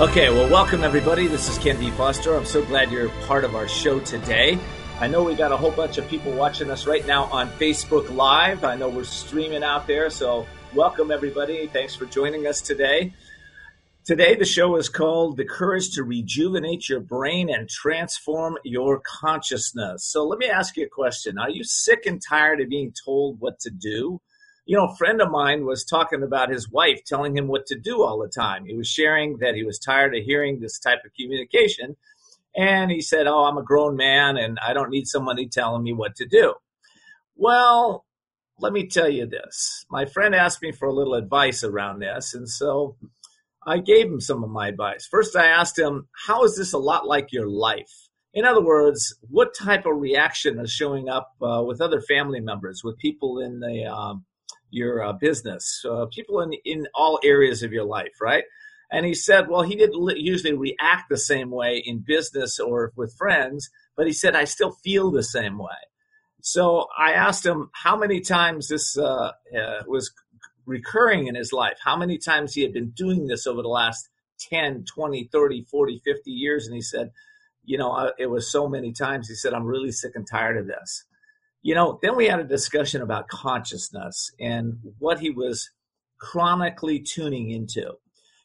Okay, well, welcome everybody. This is Ken D. Foster. I'm so glad you're part of our show today. I know we got a whole bunch of people watching us right now on Facebook Live. I know we're streaming out there, so welcome everybody. Thanks for joining us today. Today, the show is called The Courage to Rejuvenate Your Brain and Transform Your Consciousness. So, let me ask you a question Are you sick and tired of being told what to do? You know, a friend of mine was talking about his wife telling him what to do all the time. He was sharing that he was tired of hearing this type of communication. And he said, Oh, I'm a grown man and I don't need somebody telling me what to do. Well, let me tell you this. My friend asked me for a little advice around this. And so I gave him some of my advice. First, I asked him, How is this a lot like your life? In other words, what type of reaction is showing up uh, with other family members, with people in the um, your uh, business, uh, people in in all areas of your life, right? And he said, well, he didn't usually react the same way in business or with friends, but he said I still feel the same way. So I asked him how many times this uh, uh was recurring in his life, how many times he had been doing this over the last 10, 20, 30, 40, 50 years. And he said, you know, uh, it was so many times. He said, I'm really sick and tired of this you know, then we had a discussion about consciousness and what he was chronically tuning into.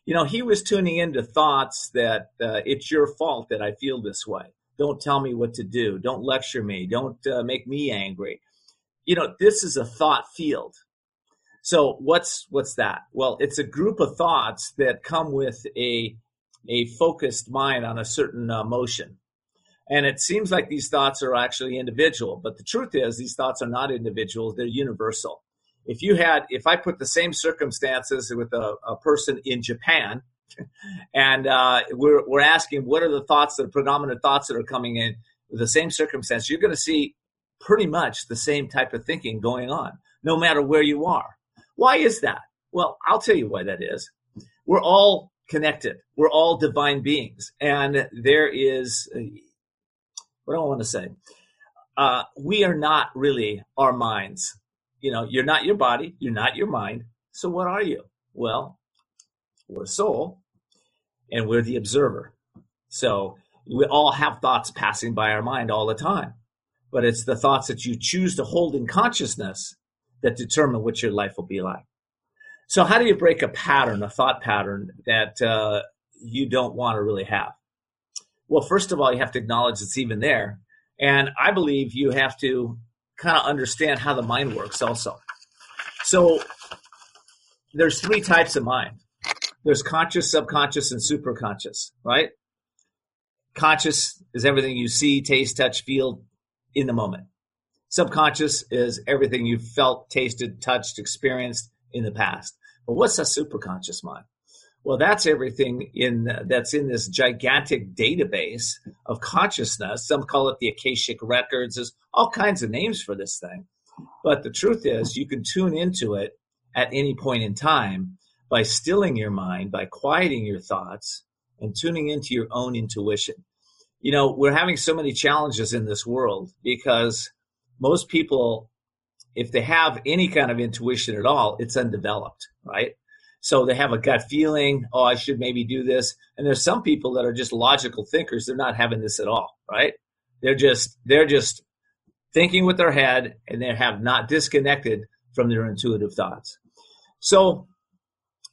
You know, he was tuning into thoughts that uh, it's your fault that I feel this way. Don't tell me what to do. Don't lecture me. Don't uh, make me angry. You know, this is a thought field. So what's what's that? Well, it's a group of thoughts that come with a a focused mind on a certain uh, motion. And it seems like these thoughts are actually individual, but the truth is these thoughts are not individual, they're universal. If you had, if I put the same circumstances with a, a person in Japan, and uh, we're, we're asking what are the thoughts, the predominant thoughts that are coming in the same circumstance, you're going to see pretty much the same type of thinking going on, no matter where you are. Why is that? Well, I'll tell you why that is. We're all connected. We're all divine beings. And there is, what do I want to say? Uh, we are not really our minds. You know, you're not your body, you're not your mind. So what are you? Well, we're a soul, and we're the observer. So we all have thoughts passing by our mind all the time, but it's the thoughts that you choose to hold in consciousness that determine what your life will be like. So how do you break a pattern, a thought pattern that uh, you don't want to really have? Well, first of all, you have to acknowledge it's even there. And I believe you have to kind of understand how the mind works also. So there's three types of mind. There's conscious, subconscious, and superconscious, right? Conscious is everything you see, taste, touch, feel in the moment. Subconscious is everything you've felt, tasted, touched, experienced in the past. But what's a superconscious mind? Well, that's everything in that's in this gigantic database of consciousness. Some call it the Akashic records. There's all kinds of names for this thing. But the truth is, you can tune into it at any point in time by stilling your mind, by quieting your thoughts, and tuning into your own intuition. You know, we're having so many challenges in this world because most people, if they have any kind of intuition at all, it's undeveloped, right? So they have a gut feeling, oh, I should maybe do this. And there's some people that are just logical thinkers. They're not having this at all, right? They're just, they're just thinking with their head and they have not disconnected from their intuitive thoughts. So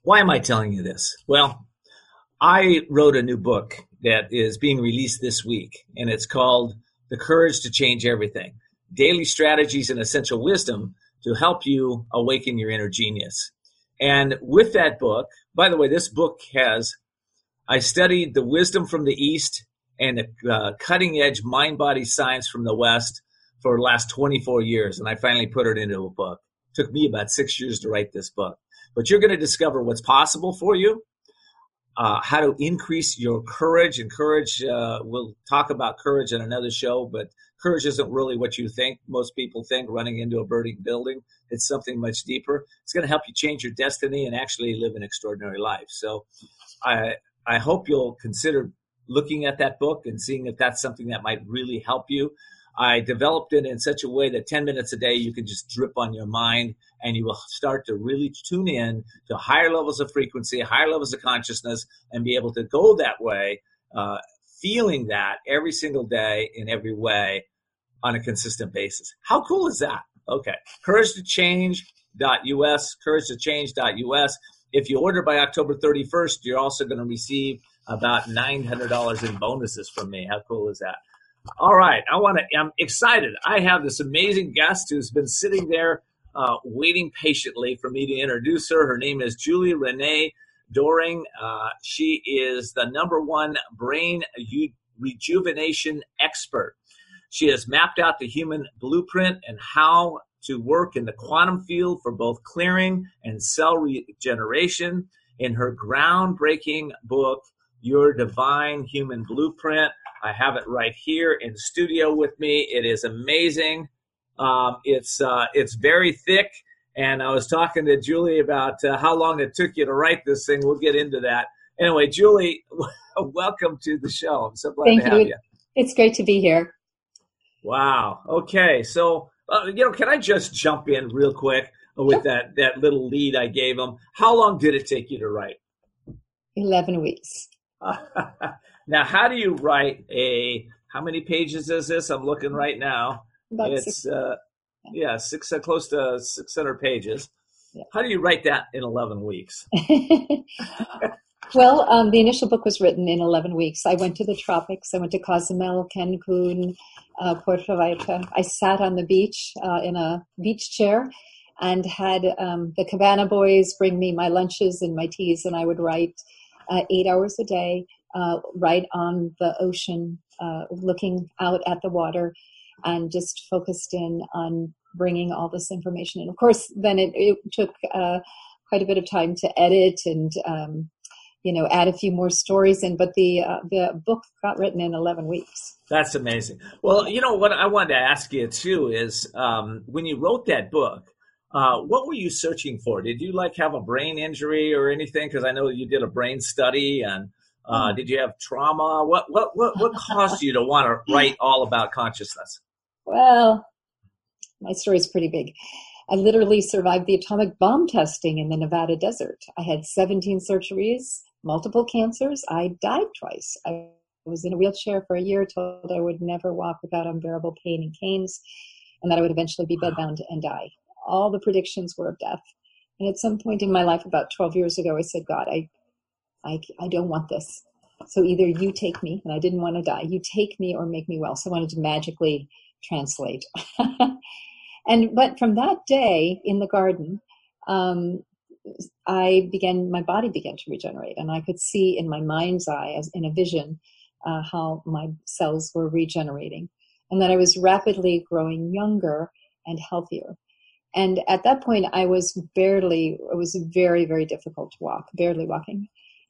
why am I telling you this? Well, I wrote a new book that is being released this week and it's called The Courage to Change Everything. Daily strategies and essential wisdom to help you awaken your inner genius. And with that book, by the way, this book has, I studied the wisdom from the East and the uh, cutting edge mind body science from the West for the last 24 years. And I finally put it into a book. It took me about six years to write this book. But you're going to discover what's possible for you, uh, how to increase your courage. And courage, uh, we'll talk about courage in another show, but courage isn't really what you think. Most people think running into a burning building. It's something much deeper. It's going to help you change your destiny and actually live an extraordinary life. So I, I hope you'll consider looking at that book and seeing if that's something that might really help you. I developed it in such a way that 10 minutes a day you can just drip on your mind and you will start to really tune in to higher levels of frequency, higher levels of consciousness, and be able to go that way, uh, feeling that every single day in every way on a consistent basis. How cool is that? Okay. Courage to Change.us, courage to Change.us. If you order by October 31st, you're also going to receive about $900 in bonuses from me. How cool is that? All right, I want to. I'm excited. I have this amazing guest who's been sitting there uh, waiting patiently for me to introduce her. Her name is Julie Renee Doering. Uh, she is the number one brain rejuvenation expert. She has mapped out the human blueprint and how to work in the quantum field for both clearing and cell regeneration. In her groundbreaking book, Your Divine Human Blueprint, I have it right here in studio with me. It is amazing. Um, it's uh, it's very thick, and I was talking to Julie about uh, how long it took you to write this thing. We'll get into that. Anyway, Julie, welcome to the show. I'm so glad Thank to have you. you. It's great to be here. Wow. Okay. So, uh, you know, can I just jump in real quick with that that little lead I gave them? How long did it take you to write? 11 weeks. now, how do you write a? How many pages is this? I'm looking right now. About it's six. uh, yeah, six uh, close to 600 pages. Yeah. How do you write that in 11 weeks? well, um, the initial book was written in 11 weeks. I went to the tropics. I went to Cozumel, Cancun, uh, Puerto Vallarta. I sat on the beach uh, in a beach chair and had um, the Cabana boys bring me my lunches and my teas, and I would write uh, eight hours a day, uh, right on the ocean, uh, looking out at the water, and just focused in on bringing all this information in. Of course, then it, it took uh, quite a bit of time to edit and um, you know add a few more stories in, but the uh, the book got written in 11 weeks. That's amazing. Well, you know what I wanted to ask you too is um, when you wrote that book. Uh, what were you searching for? Did you like have a brain injury or anything? Because I know you did a brain study, and uh, did you have trauma? What what what what caused you to want to write all about consciousness? Well, my story is pretty big. I literally survived the atomic bomb testing in the Nevada desert. I had 17 surgeries, multiple cancers. I died twice. I was in a wheelchair for a year, told I would never walk without unbearable pain and canes, and that I would eventually be bedbound and die. All the predictions were of death. And at some point in my life, about 12 years ago, I said, God, I, I, I don't want this. So either you take me, and I didn't want to die, you take me or make me well. So I wanted to magically translate. and but from that day in the garden, um, I began. My body began to regenerate, and I could see in my mind's eye, as in a vision, uh, how my cells were regenerating, and that I was rapidly growing younger and healthier. And at that point, I was barely. It was very, very difficult to walk, barely walking.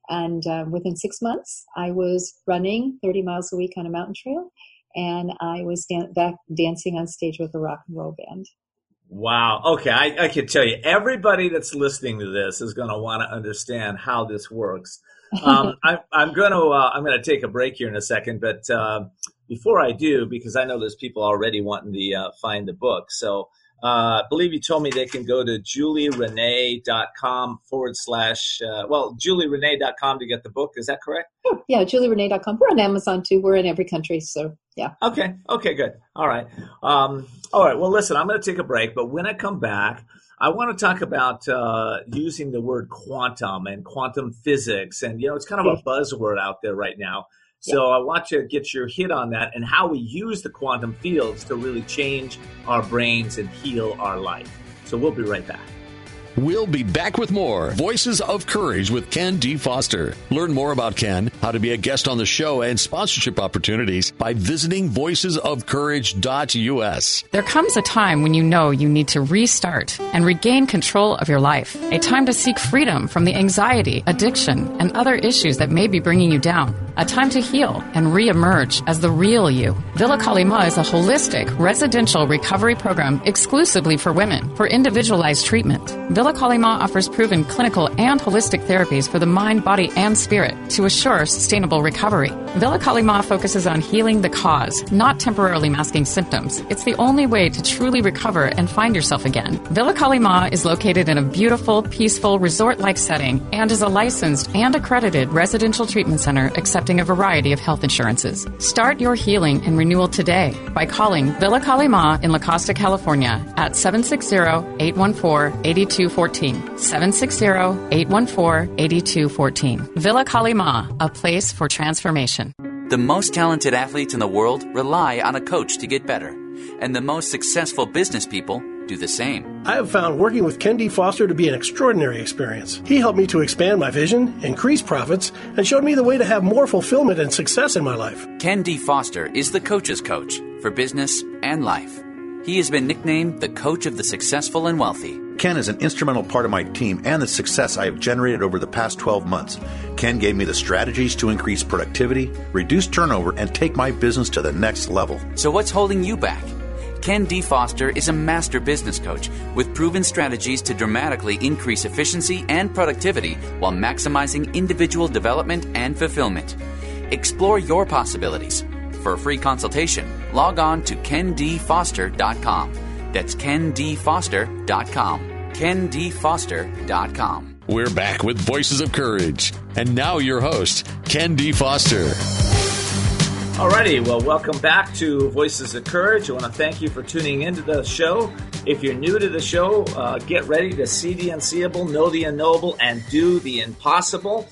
And uh, within six months, I was running 30 miles a week on a mountain trail and I was dan- back dancing on stage with a rock and roll band. Wow. Okay, I, I can tell you, everybody that's listening to this is going to want to understand how this works. Um, I, I'm going to uh, I'm going to take a break here in a second, but uh, before I do, because I know there's people already wanting to uh, find the book, so. Uh, I believe you told me they can go to julierenee.com forward slash, uh, well, julierenee.com to get the book. Is that correct? Oh, yeah, julierenee.com. We're on Amazon too. We're in every country. So, yeah. Okay. Okay, good. All right. Um, all right. Well, listen, I'm going to take a break, but when I come back, I want to talk about uh, using the word quantum and quantum physics. And, you know, it's kind of a buzzword out there right now. So I want you to get your hit on that and how we use the quantum fields to really change our brains and heal our life. So we'll be right back. We'll be back with more Voices of Courage with Ken D. Foster. Learn more about Ken, how to be a guest on the show, and sponsorship opportunities by visiting voicesofcourage.us. There comes a time when you know you need to restart and regain control of your life. A time to seek freedom from the anxiety, addiction, and other issues that may be bringing you down. A time to heal and reemerge as the real you. Villa Kali Ma is a holistic residential recovery program exclusively for women for individualized treatment. Villa Kali Ma offers proven clinical and holistic therapies for the mind, body, and spirit to assure sustainable recovery. Villa Kali Ma focuses on healing the cause, not temporarily masking symptoms. It's the only way to truly recover and find yourself again. Villa Kali Ma is located in a beautiful, peaceful, resort-like setting and is a licensed and accredited residential treatment center accepting a variety of health insurances. Start your healing and renewal today by calling Villa Kalima in La Costa, California at 760-814-8214. 760-814-8214. Villa Kali Ma, a place for transformation. The most talented athletes in the world rely on a coach to get better, and the most successful business people do the same. I have found working with Ken D. Foster to be an extraordinary experience. He helped me to expand my vision, increase profits, and showed me the way to have more fulfillment and success in my life. Ken D. Foster is the coach's coach for business and life. He has been nicknamed the coach of the successful and wealthy. Ken is an instrumental part of my team and the success I have generated over the past 12 months. Ken gave me the strategies to increase productivity, reduce turnover, and take my business to the next level. So, what's holding you back? Ken D. Foster is a master business coach with proven strategies to dramatically increase efficiency and productivity while maximizing individual development and fulfillment. Explore your possibilities. For a free consultation, log on to kendfoster.com. That's kendfoster.com. kendfoster.com. We're back with Voices of Courage. And now your host, Ken D. Foster. Alrighty, well, welcome back to Voices of Courage. I want to thank you for tuning into the show. If you're new to the show, uh, get ready to see the unseeable, know the unknowable, and do the impossible.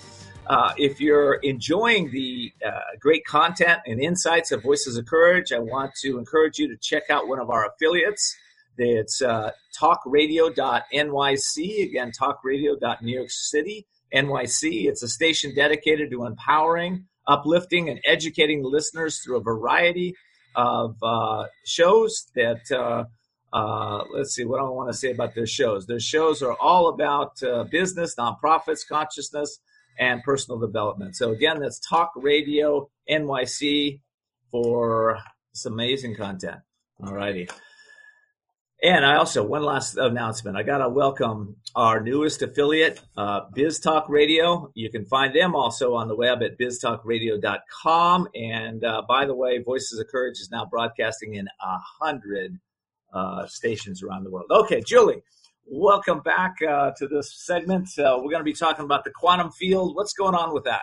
Uh, if you're enjoying the uh, great content and insights of Voices of Courage, I want to encourage you to check out one of our affiliates. It's uh, talkradio.nyc. Again, talkradio.new York City, NYC. It's a station dedicated to empowering, uplifting, and educating listeners through a variety of uh, shows that. Uh, uh, let's see what do I want to say about their shows. Their shows are all about uh, business, nonprofits, consciousness, and personal development. So again, that's Talk Radio NYC for some amazing content. All righty. And I also, one last announcement. I got to welcome our newest affiliate, uh, Biz Talk Radio. You can find them also on the web at biztalkradio.com. And uh, by the way, Voices of Courage is now broadcasting in a hundred uh, stations around the world. Okay, Julie, welcome back uh, to this segment. Uh, we're going to be talking about the quantum field. What's going on with that?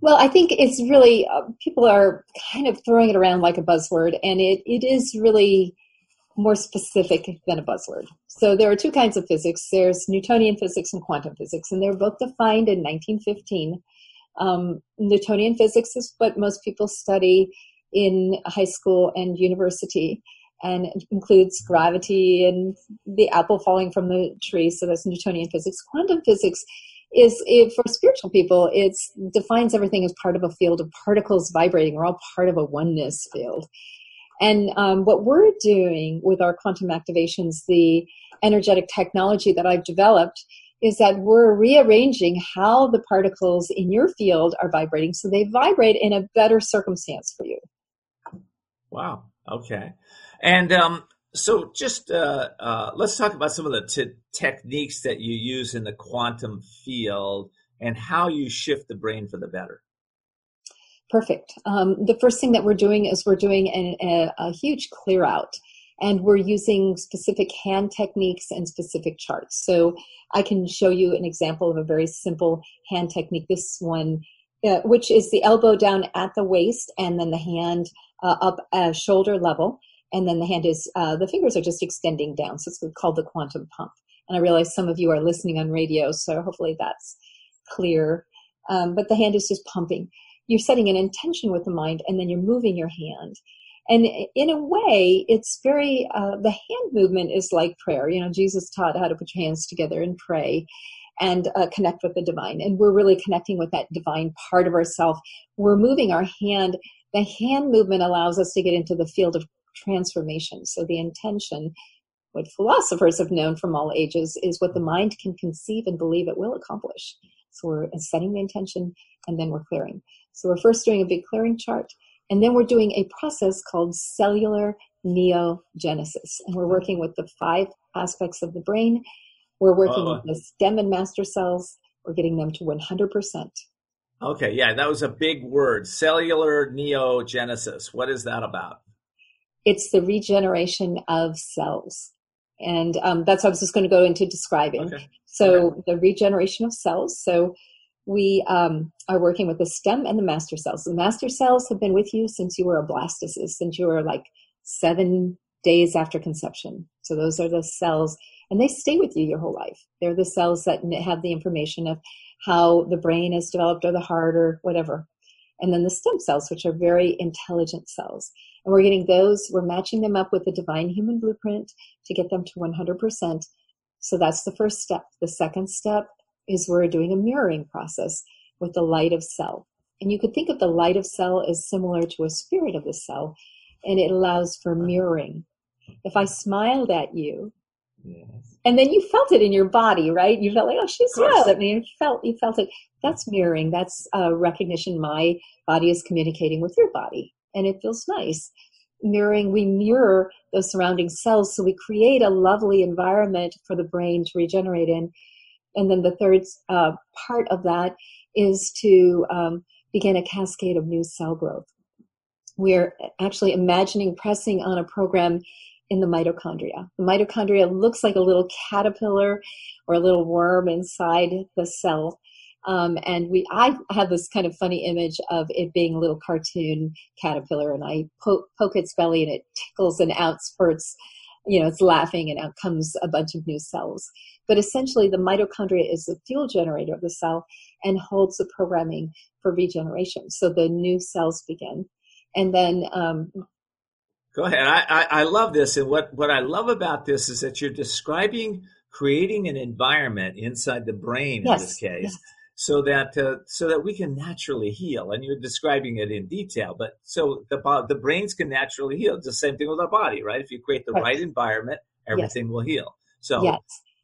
Well, I think it's really, uh, people are kind of throwing it around like a buzzword, and it, it is really more specific than a buzzword. So there are two kinds of physics. There's Newtonian physics and quantum physics, and they're both defined in 1915. Um, Newtonian physics is what most people study in high school and university, and includes gravity and the apple falling from the tree. So that's Newtonian physics. Quantum physics is it, for spiritual people it defines everything as part of a field of particles vibrating we're all part of a oneness field and um, what we're doing with our quantum activations, the energetic technology that I've developed, is that we're rearranging how the particles in your field are vibrating so they vibrate in a better circumstance for you. Wow. Okay. And um, so just uh, uh, let's talk about some of the t- techniques that you use in the quantum field and how you shift the brain for the better. Perfect. Um, the first thing that we're doing is we're doing a, a, a huge clear out and we're using specific hand techniques and specific charts. So I can show you an example of a very simple hand technique. This one, uh, which is the elbow down at the waist and then the hand uh, up at shoulder level. And then the hand is, uh, the fingers are just extending down. So it's called the quantum pump. And I realize some of you are listening on radio, so hopefully that's clear. Um, but the hand is just pumping you're setting an intention with the mind and then you're moving your hand And in a way, it's very, uh, the hand movement is like prayer. You know, Jesus taught how to put your hands together and pray and uh, connect with the divine. And we're really connecting with that divine part of ourself. We're moving our hand. The hand movement allows us to get into the field of transformation. So the intention, what philosophers have known from all ages, is what the mind can conceive and believe it will accomplish. So we're setting the intention and then we're clearing. So we're first doing a big clearing chart and then we're doing a process called cellular neogenesis. And we're working with the five aspects of the brain. We're working with uh-huh. the stem and master cells. We're getting them to 100%. Okay, yeah, that was a big word. Cellular neogenesis. What is that about? It's the regeneration of cells. And um, that's what I was just going to go into describing. Okay. So, okay. the regeneration of cells. So, we um, are working with the stem and the master cells. The master cells have been with you since you were a blastocyst, since you were like seven days after conception. So those are the cells, and they stay with you your whole life. They're the cells that have the information of how the brain is developed or the heart or whatever. And then the stem cells, which are very intelligent cells. And we're getting those, we're matching them up with the divine human blueprint to get them to 100%. So that's the first step. The second step is we're doing a mirroring process with the light of cell. And you could think of the light of cell as similar to a spirit of the cell, and it allows for mirroring. If I smiled at you, yes. and then you felt it in your body, right? You felt like, oh, she smiled at me, and you felt you felt it. That's mirroring. That's a recognition. My body is communicating with your body, and it feels nice. Mirroring, we mirror those surrounding cells, so we create a lovely environment for the brain to regenerate in and then the third uh, part of that is to um, begin a cascade of new cell growth. We're actually imagining pressing on a program in the mitochondria. The mitochondria looks like a little caterpillar or a little worm inside the cell. Um, and we, I have this kind of funny image of it being a little cartoon caterpillar, and I poke, poke its belly, and it tickles and out spurts you know, it's laughing and out comes a bunch of new cells. But essentially, the mitochondria is the fuel generator of the cell and holds the programming for regeneration. So the new cells begin. And then. Um, Go ahead. I, I, I love this. And what, what I love about this is that you're describing creating an environment inside the brain yes, in this case. Yes so that uh, so that we can naturally heal. And you're describing it in detail, but so the the brains can naturally heal. It's the same thing with our body, right? If you create the right, right environment, everything yes. will heal. So yes,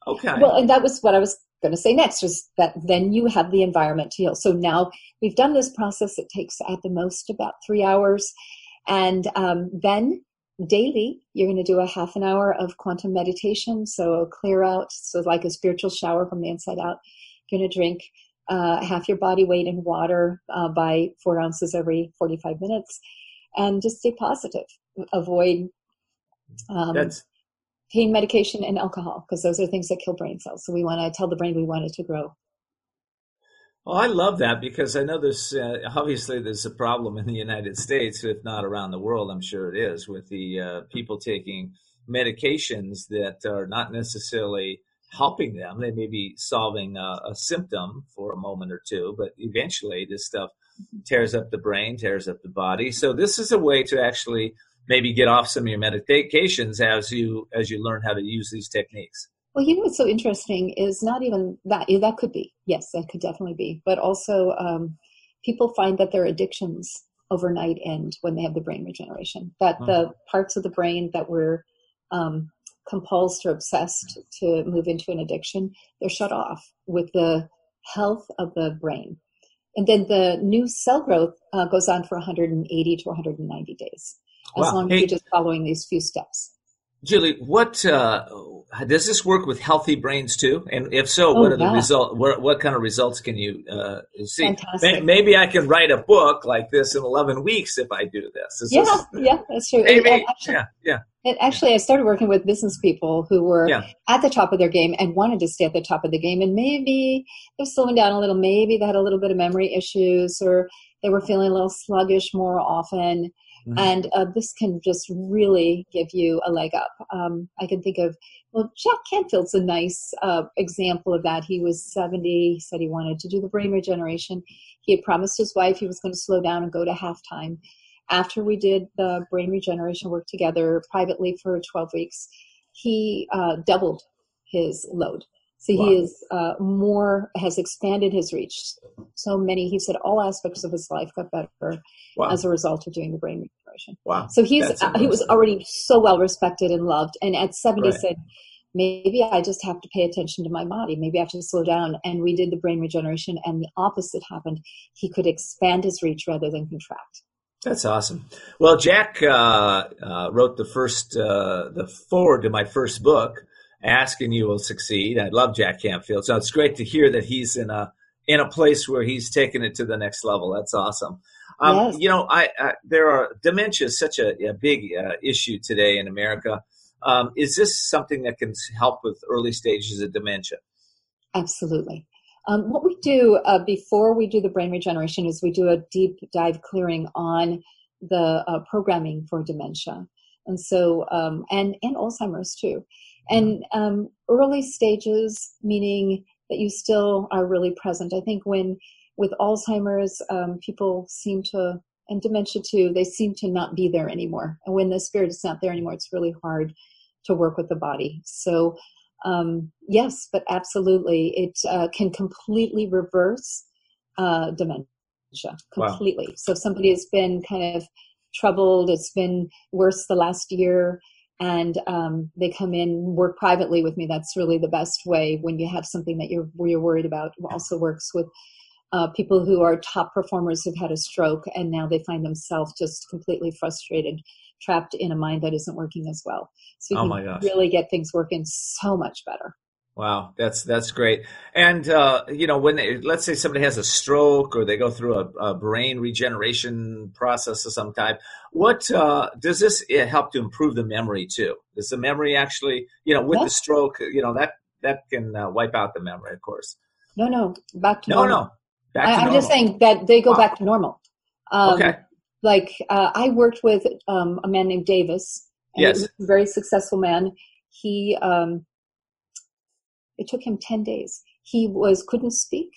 okay. Well, and that was what I was going to say next was that then you have the environment to heal. So now we've done this process. It takes at the most about three hours, and um, then daily you're going to do a half an hour of quantum meditation so clear out so like a spiritual shower from the inside out you're going to drink uh, half your body weight in water uh, by four ounces every 45 minutes, and just stay positive. Avoid um, pain medication and alcohol because those are things that kill brain cells. So we want to tell the brain we want it to grow. Well, I love that because I know there's uh, obviously there's a problem in the United States, if not around the world. I'm sure it is with the uh, people taking medications that are not necessarily helping them. They may be solving a, a, symptom for a moment or two, but eventually this stuff tears up the brain, tears up the body. So this is a way to actually maybe get off some of your medications as you as you learn how to use these techniques. Well, you know what's so interesting is not even that. That could be yes, that could definitely be, but also um, people find that their addictions overnight end when they have the brain regeneration. That mm-hmm. the parts of the brain that were um, compulsed or obsessed to move into an addiction, they're shut off with the health of the brain. And then the new cell growth uh, goes on for 180 to 190 days, as wow. long hey, as you're just following these few steps. Julie, what uh, does this work with healthy brains too? And if so, oh, what are the results? What, what, kind of results can you uh, see? Fantastic. Maybe I can write a book like this in 11 weeks if I do this. Is yeah, this, yeah, that's true. Maybe, actually, yeah, yeah. And actually, I started working with business people who were yeah. at the top of their game and wanted to stay at the top of the game. And maybe they're slowing down a little. Maybe they had a little bit of memory issues or they were feeling a little sluggish more often. Mm-hmm. And uh, this can just really give you a leg up. Um, I can think of, well, Jack Canfield's a nice uh, example of that. He was 70, he said he wanted to do the brain regeneration. He had promised his wife he was going to slow down and go to halftime after we did the brain regeneration work together privately for 12 weeks, he uh, doubled his load. So wow. he is uh, more has expanded his reach. So many, he said, all aspects of his life got better wow. as a result of doing the brain regeneration. Wow! So he's uh, he was already so well respected and loved, and at seventy right. said, maybe I just have to pay attention to my body. Maybe I have to slow down. And we did the brain regeneration, and the opposite happened. He could expand his reach rather than contract. That's awesome. Well, Jack uh, uh, wrote the first, uh, the forward to my first book, "Ask and You Will Succeed." I love Jack Canfield, so it's great to hear that he's in a in a place where he's taken it to the next level. That's awesome. Um, yes. You know, I, I, there are dementia is such a, a big uh, issue today in America. Um, is this something that can help with early stages of dementia? Absolutely. Um, what we do uh, before we do the brain regeneration is we do a deep dive clearing on the uh, programming for dementia, and so um, and and Alzheimer's too, and um, early stages meaning that you still are really present. I think when with Alzheimer's, um, people seem to and dementia too, they seem to not be there anymore. And when the spirit is not there anymore, it's really hard to work with the body. So um, yes, but absolutely, it uh, can completely reverse uh, dementia completely. Wow. So if somebody has been kind of troubled, it's been worse the last year, and um, they come in work privately with me. That's really the best way when you have something that you're you're worried about. It also works with uh, people who are top performers who've had a stroke and now they find themselves just completely frustrated, trapped in a mind that isn't working as well. So you oh can really get things working so much better. Wow, that's that's great. And uh, you know, when they, let's say somebody has a stroke or they go through a, a brain regeneration process of some type, what uh, does this eh, help to improve the memory too? Does the memory actually, you know, with the stroke, you know, that that can uh, wipe out the memory, of course. No, no, back to no, normal. no. Back I, am just saying that they go wow. back to normal. Um, okay. Like uh, I worked with um, a man named Davis. yes. a very successful man. He um, it took him ten days. He was couldn't speak.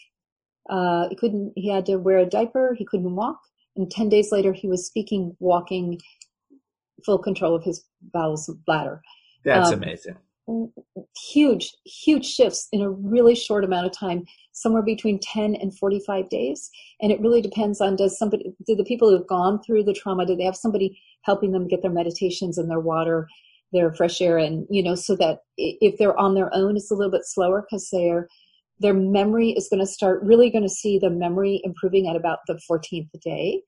Uh, he couldn't. He had to wear a diaper. He couldn't walk. And ten days later, he was speaking, walking, full control of his bowels, bladder. That's um, amazing huge, huge shifts in a really short amount of time, somewhere between 10 and 45 days. And it really depends on does somebody, do the people who've gone through the trauma, do they have somebody helping them get their meditations and their water, their fresh air, and, you know, so that if they're on their own, it's a little bit slower because they're, their memory is going to start really going to see the memory improving at about the 14th day.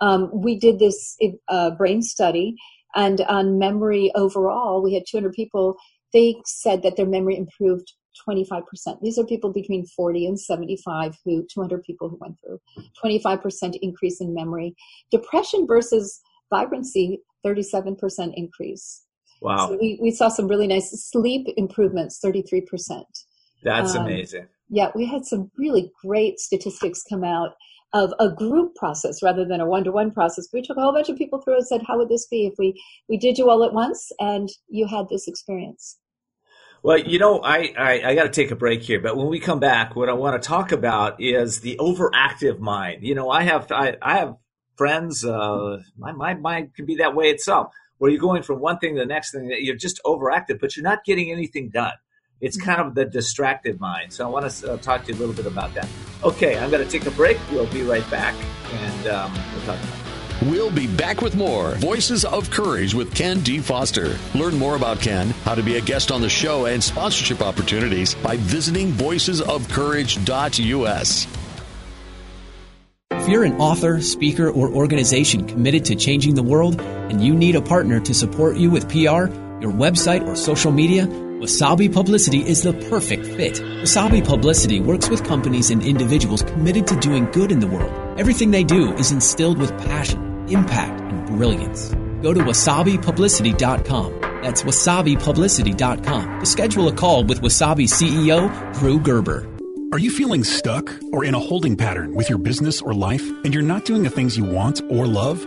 Um, we did this uh, brain study and on memory overall, we had 200 people they said that their memory improved 25%. These are people between 40 and 75 who 200 people who went through 25% increase in memory. Depression versus vibrancy 37% increase. Wow. So we, we saw some really nice sleep improvements 33%. That's um, amazing. Yeah, we had some really great statistics come out of a group process rather than a one-to-one process. We took a whole bunch of people through and said, how would this be if we, we did you all at once and you had this experience? Well, you know, I, I, I got to take a break here, but when we come back, what I want to talk about is the overactive mind. You know, I have I, I have friends. Uh, my my mind can be that way itself, where you're going from one thing to the next thing. That you're just overactive, but you're not getting anything done. It's kind of the distracted mind. So I want to uh, talk to you a little bit about that. Okay, I'm going to take a break. We'll be right back, and um, we'll talk about. We'll be back with more Voices of Courage with Ken D. Foster. Learn more about Ken, how to be a guest on the show, and sponsorship opportunities by visiting voicesofcourage.us. If you're an author, speaker, or organization committed to changing the world and you need a partner to support you with PR, your website, or social media, Wasabi Publicity is the perfect fit. Wasabi Publicity works with companies and individuals committed to doing good in the world. Everything they do is instilled with passion impact, and brilliance. Go to wasabipublicity.com. That's wasabipublicity.com to schedule a call with Wasabi CEO Drew Gerber. Are you feeling stuck or in a holding pattern with your business or life and you're not doing the things you want or love?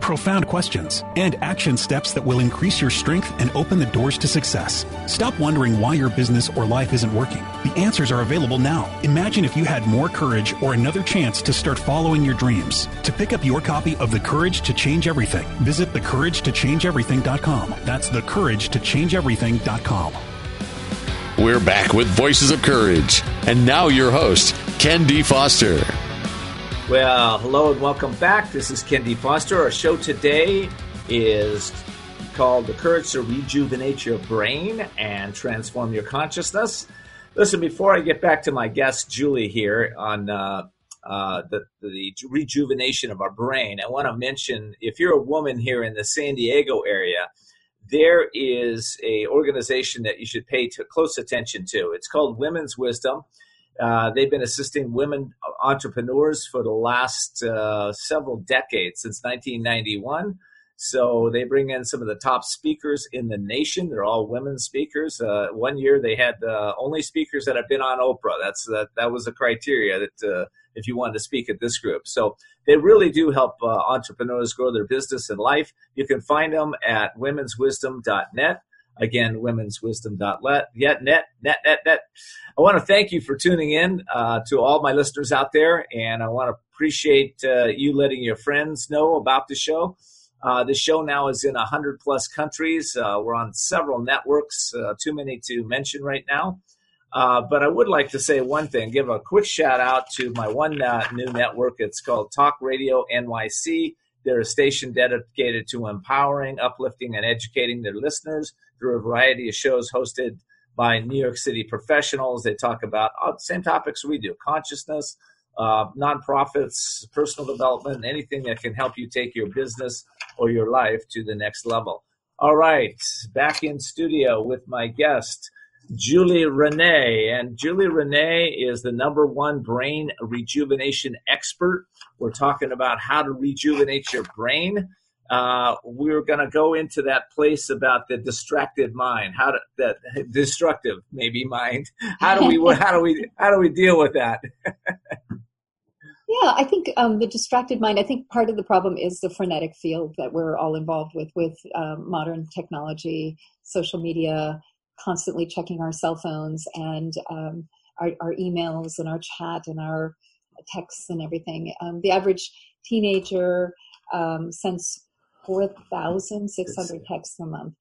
profound questions, and action steps that will increase your strength and open the doors to success. Stop wondering why your business or life isn't working. The answers are available now. Imagine if you had more courage or another chance to start following your dreams. To pick up your copy of The Courage to Change Everything, visit thecouragetochangeeverything.com. That's thecouragetochangeeverything.com. We're back with Voices of Courage. And now your host, Ken D. Foster. Well, hello and welcome back. This is Ken D. Foster. Our show today is called The Courage to Rejuvenate Your Brain and Transform Your Consciousness. Listen, before I get back to my guest, Julie, here on uh, uh, the, the rejuvenation of our brain, I want to mention if you're a woman here in the San Diego area, there is a organization that you should pay close attention to. It's called Women's Wisdom. Uh, they've been assisting women entrepreneurs for the last uh, several decades, since 1991. So they bring in some of the top speakers in the nation. They're all women speakers. Uh, one year they had only speakers that have been on Oprah. That's that. That was the criteria that uh, if you wanted to speak at this group. So they really do help uh, entrepreneurs grow their business and life. You can find them at womenswisdom.net. Again, womenswisdom.net, net, net, net, net, net. I want to thank you for tuning in uh, to all my listeners out there, and I want to appreciate uh, you letting your friends know about the show. Uh, the show now is in 100 plus countries. Uh, we're on several networks, uh, too many to mention right now. Uh, but I would like to say one thing, give a quick shout out to my one uh, new network. It's called Talk Radio NYC. They're a station dedicated to empowering, uplifting, and educating their listeners through a variety of shows hosted by New York City professionals. They talk about oh, same topics we do consciousness, uh, nonprofits, personal development, anything that can help you take your business or your life to the next level. All right, back in studio with my guest, Julie Renee. And Julie Renee is the number one brain rejuvenation expert. We're talking about how to rejuvenate your brain uh, we're going to go into that place about the distracted mind, how to that destructive maybe mind. How do we how do we how do we deal with that? yeah, I think um, the distracted mind. I think part of the problem is the frenetic field that we're all involved with with um, modern technology, social media, constantly checking our cell phones and um, our, our, emails and our chat and our texts and everything. Um, the average teenager um, sends 4,600 texts a month.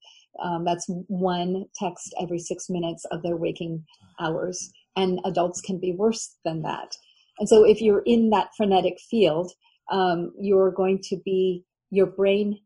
Um, that's one text every six minutes of their waking hours. And adults can be worse than that. And so if you're in that frenetic field, um, you're going to be, your brain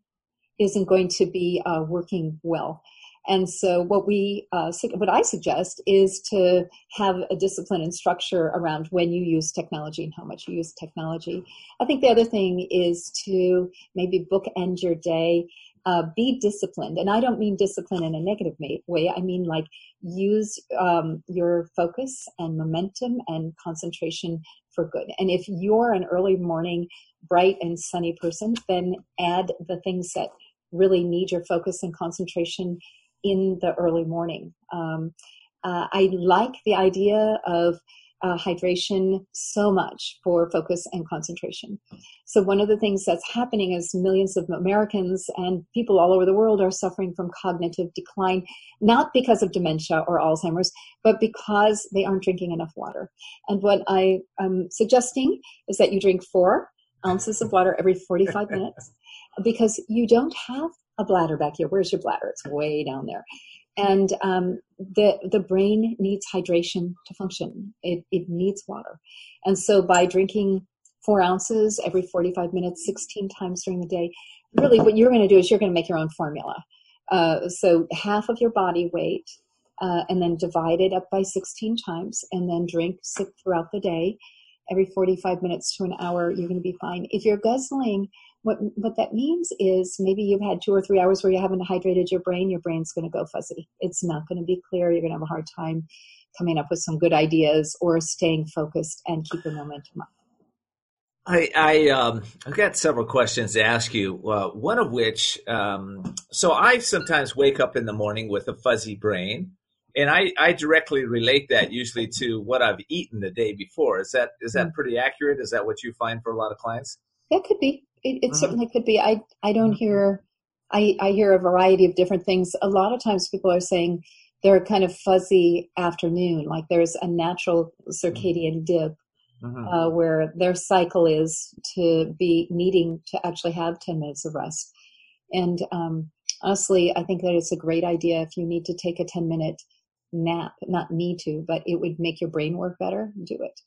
isn't going to be uh, working well. And so what we, uh, what I suggest is to have a discipline and structure around when you use technology and how much you use technology. I think the other thing is to maybe bookend your day. Uh, be disciplined, and I don't mean discipline in a negative way. I mean like use um, your focus and momentum and concentration for good. And if you're an early morning, bright and sunny person, then add the things that really need your focus and concentration in the early morning. Um, uh, I like the idea of uh, hydration so much for focus and concentration. So, one of the things that's happening is millions of Americans and people all over the world are suffering from cognitive decline, not because of dementia or Alzheimer's, but because they aren't drinking enough water. And what I am suggesting is that you drink four ounces of water every 45 minutes because you don't have a bladder back here. Where's your bladder? It's way down there. And um, the the brain needs hydration to function. It it needs water, and so by drinking four ounces every 45 minutes, 16 times during the day, really what you're going to do is you're going to make your own formula. Uh, so half of your body weight, uh, and then divide it up by 16 times, and then drink sip throughout the day. every 45 minutes to an hour, you're going to be fine. If you're guzzling, what, what that means is maybe you've had two or three hours where you haven't hydrated your brain, your brain's going to go fuzzy. It's not going to be clear. You're going to have a hard time coming up with some good ideas or staying focused and keeping momentum up. I, I um, I've got several questions to ask you. Uh, one of which, um, so I sometimes wake up in the morning with a fuzzy brain, and I, I directly relate that usually to what I've eaten the day before. Is that is that mm. pretty accurate? Is that what you find for a lot of clients? That could be. It, it mm-hmm. certainly could be. I I don't mm-hmm. hear. I I hear a variety of different things. A lot of times people are saying they're kind of fuzzy afternoon, like there's a natural circadian dip. Mm-hmm. Uh, where their cycle is to be needing to actually have 10 minutes of rest. And um, honestly, I think that it's a great idea if you need to take a 10 minute nap, not need to, but it would make your brain work better, do it.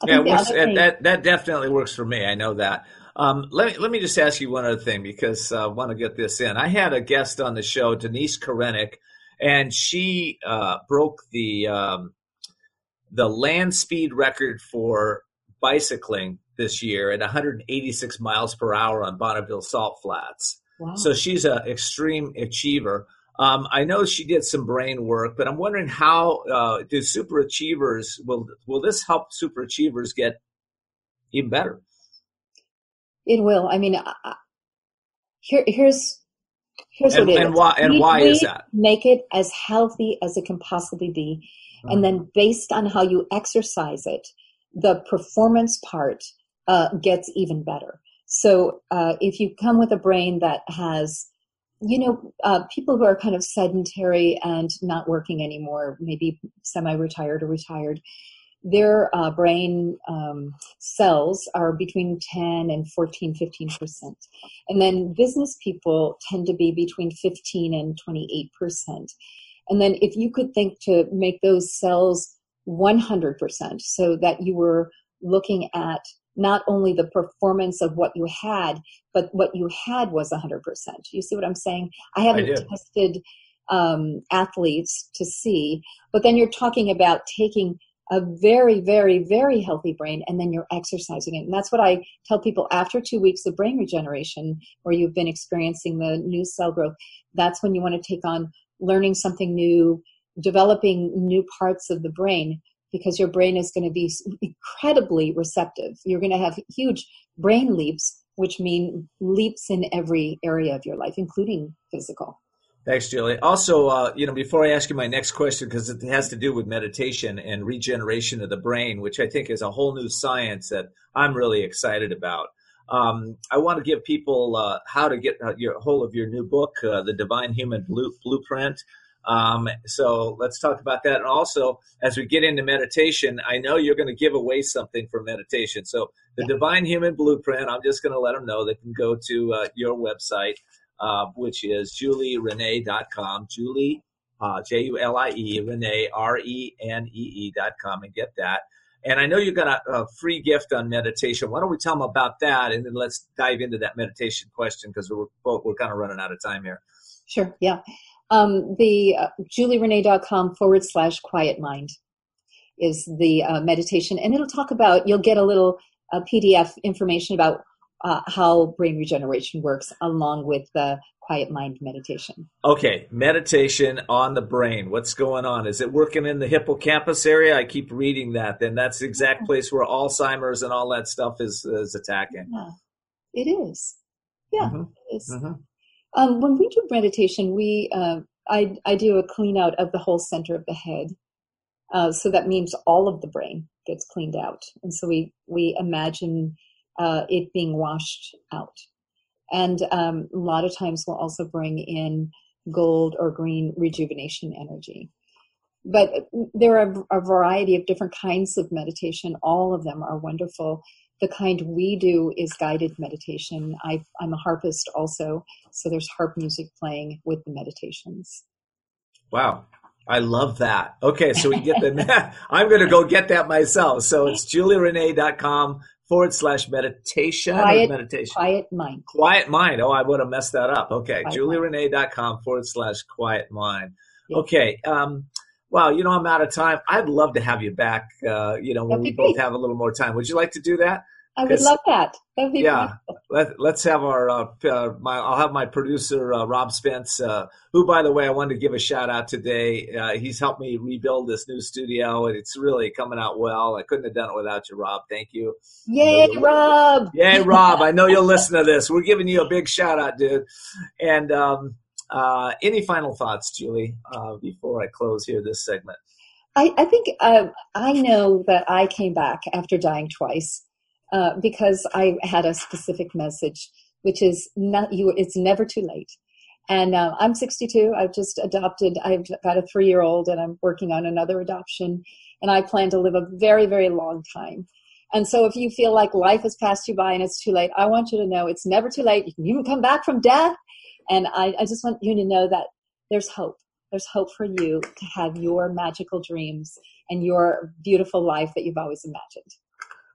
I yeah, works, thing, that that definitely works for me. I know that. Um, let me let me just ask you one other thing because uh, I want to get this in. I had a guest on the show, Denise Korenek, and she uh, broke the um, the land speed record for bicycling this year at 186 miles per hour on Bonneville Salt Flats. Wow. So she's an extreme achiever. Um, I know she did some brain work, but I'm wondering how uh, do super achievers will will this help super achievers get even better? It will. I mean, uh, here here's here's and, what it and is. Why, and we, why we is that? Make it as healthy as it can possibly be, mm-hmm. and then based on how you exercise it, the performance part uh, gets even better. So uh, if you come with a brain that has you know, uh, people who are kind of sedentary and not working anymore, maybe semi-retired or retired, their uh, brain um, cells are between 10 and 14, 15 percent. And then business people tend to be between 15 and 28 percent. And then if you could think to make those cells 100 percent so that you were looking at not only the performance of what you had, but what you had was 100%. You see what I'm saying? I haven't I tested um, athletes to see, but then you're talking about taking a very, very, very healthy brain and then you're exercising it. And that's what I tell people after two weeks of brain regeneration, where you've been experiencing the new cell growth, that's when you want to take on learning something new, developing new parts of the brain because your brain is going to be incredibly receptive. You're going to have huge brain leaps, which mean leaps in every area of your life, including physical. Thanks, Julie. Also, uh, you know, before I ask you my next question, because it has to do with meditation and regeneration of the brain, which I think is a whole new science that I'm really excited about. Um, I want to give people uh, how to get uh, your whole of your new book, uh, The Divine Human Blueprint. Um, so let's talk about that. And also, as we get into meditation, I know you're going to give away something for meditation. So the Divine Human Blueprint, I'm just going to let them know they can go to uh, your website, uh, which is julierenee.com. Julie, uh, J U L I E, Renee, R E N E E.com, and get that. And I know you got a, a, free gift on meditation. Why don't we tell them about that, and then let's dive into that meditation question because we're we're kind of running out of time here. Sure. Yeah. Um, the uh, julierenee.com forward slash quiet mind is the uh, meditation. And it'll talk about, you'll get a little uh, PDF information about uh, how brain regeneration works along with the quiet mind meditation. Okay, meditation on the brain. What's going on? Is it working in the hippocampus area? I keep reading that. Then that's the exact place where Alzheimer's and all that stuff is, is attacking. Yeah, it is. Yeah, mm-hmm. it is. Mm-hmm. Um, when we do meditation, we uh, I, I do a clean out of the whole center of the head. Uh, so that means all of the brain gets cleaned out, and so we we imagine uh, it being washed out. And um, a lot of times we'll also bring in gold or green rejuvenation energy. But there are a variety of different kinds of meditation. All of them are wonderful the kind we do is guided meditation. I, am a harpist also, so there's harp music playing with the meditations. Wow. I love that. Okay, so we get the. I'm going to go get that myself. So it's julierenee.com forward slash meditation. Quiet, meditation. quiet mind. Quiet mind. Oh, I would have messed that up. Okay, julierenee.com forward slash quiet mind. Okay. Um, Wow, you know, I'm out of time. I'd love to have you back, uh, you know, when we both have a little more time. Would you like to do that? I would love that. That'd be yeah. Let, us have our uh, uh, my. I'll have my producer uh, Rob Spence, uh, who, by the way, I wanted to give a shout out today. Uh, he's helped me rebuild this new studio, and it's really coming out well. I couldn't have done it without you, Rob. Thank you. Yay, Rob! Yay, Rob! I know you'll listen to this. We're giving you a big shout out, dude. And um, uh, any final thoughts, Julie, before I close here this segment? I, I think I know that I came back after dying twice uh, because I had a specific message, which is not you. It's never too late. And uh, I'm 62. I've just adopted. I've got a three year old, and I'm working on another adoption. And I plan to live a very, very long time. And so, if you feel like life has passed you by and it's too late, I want you to know it's never too late. You can even come back from death. And I, I just want you to know that there's hope. There's hope for you to have your magical dreams and your beautiful life that you've always imagined.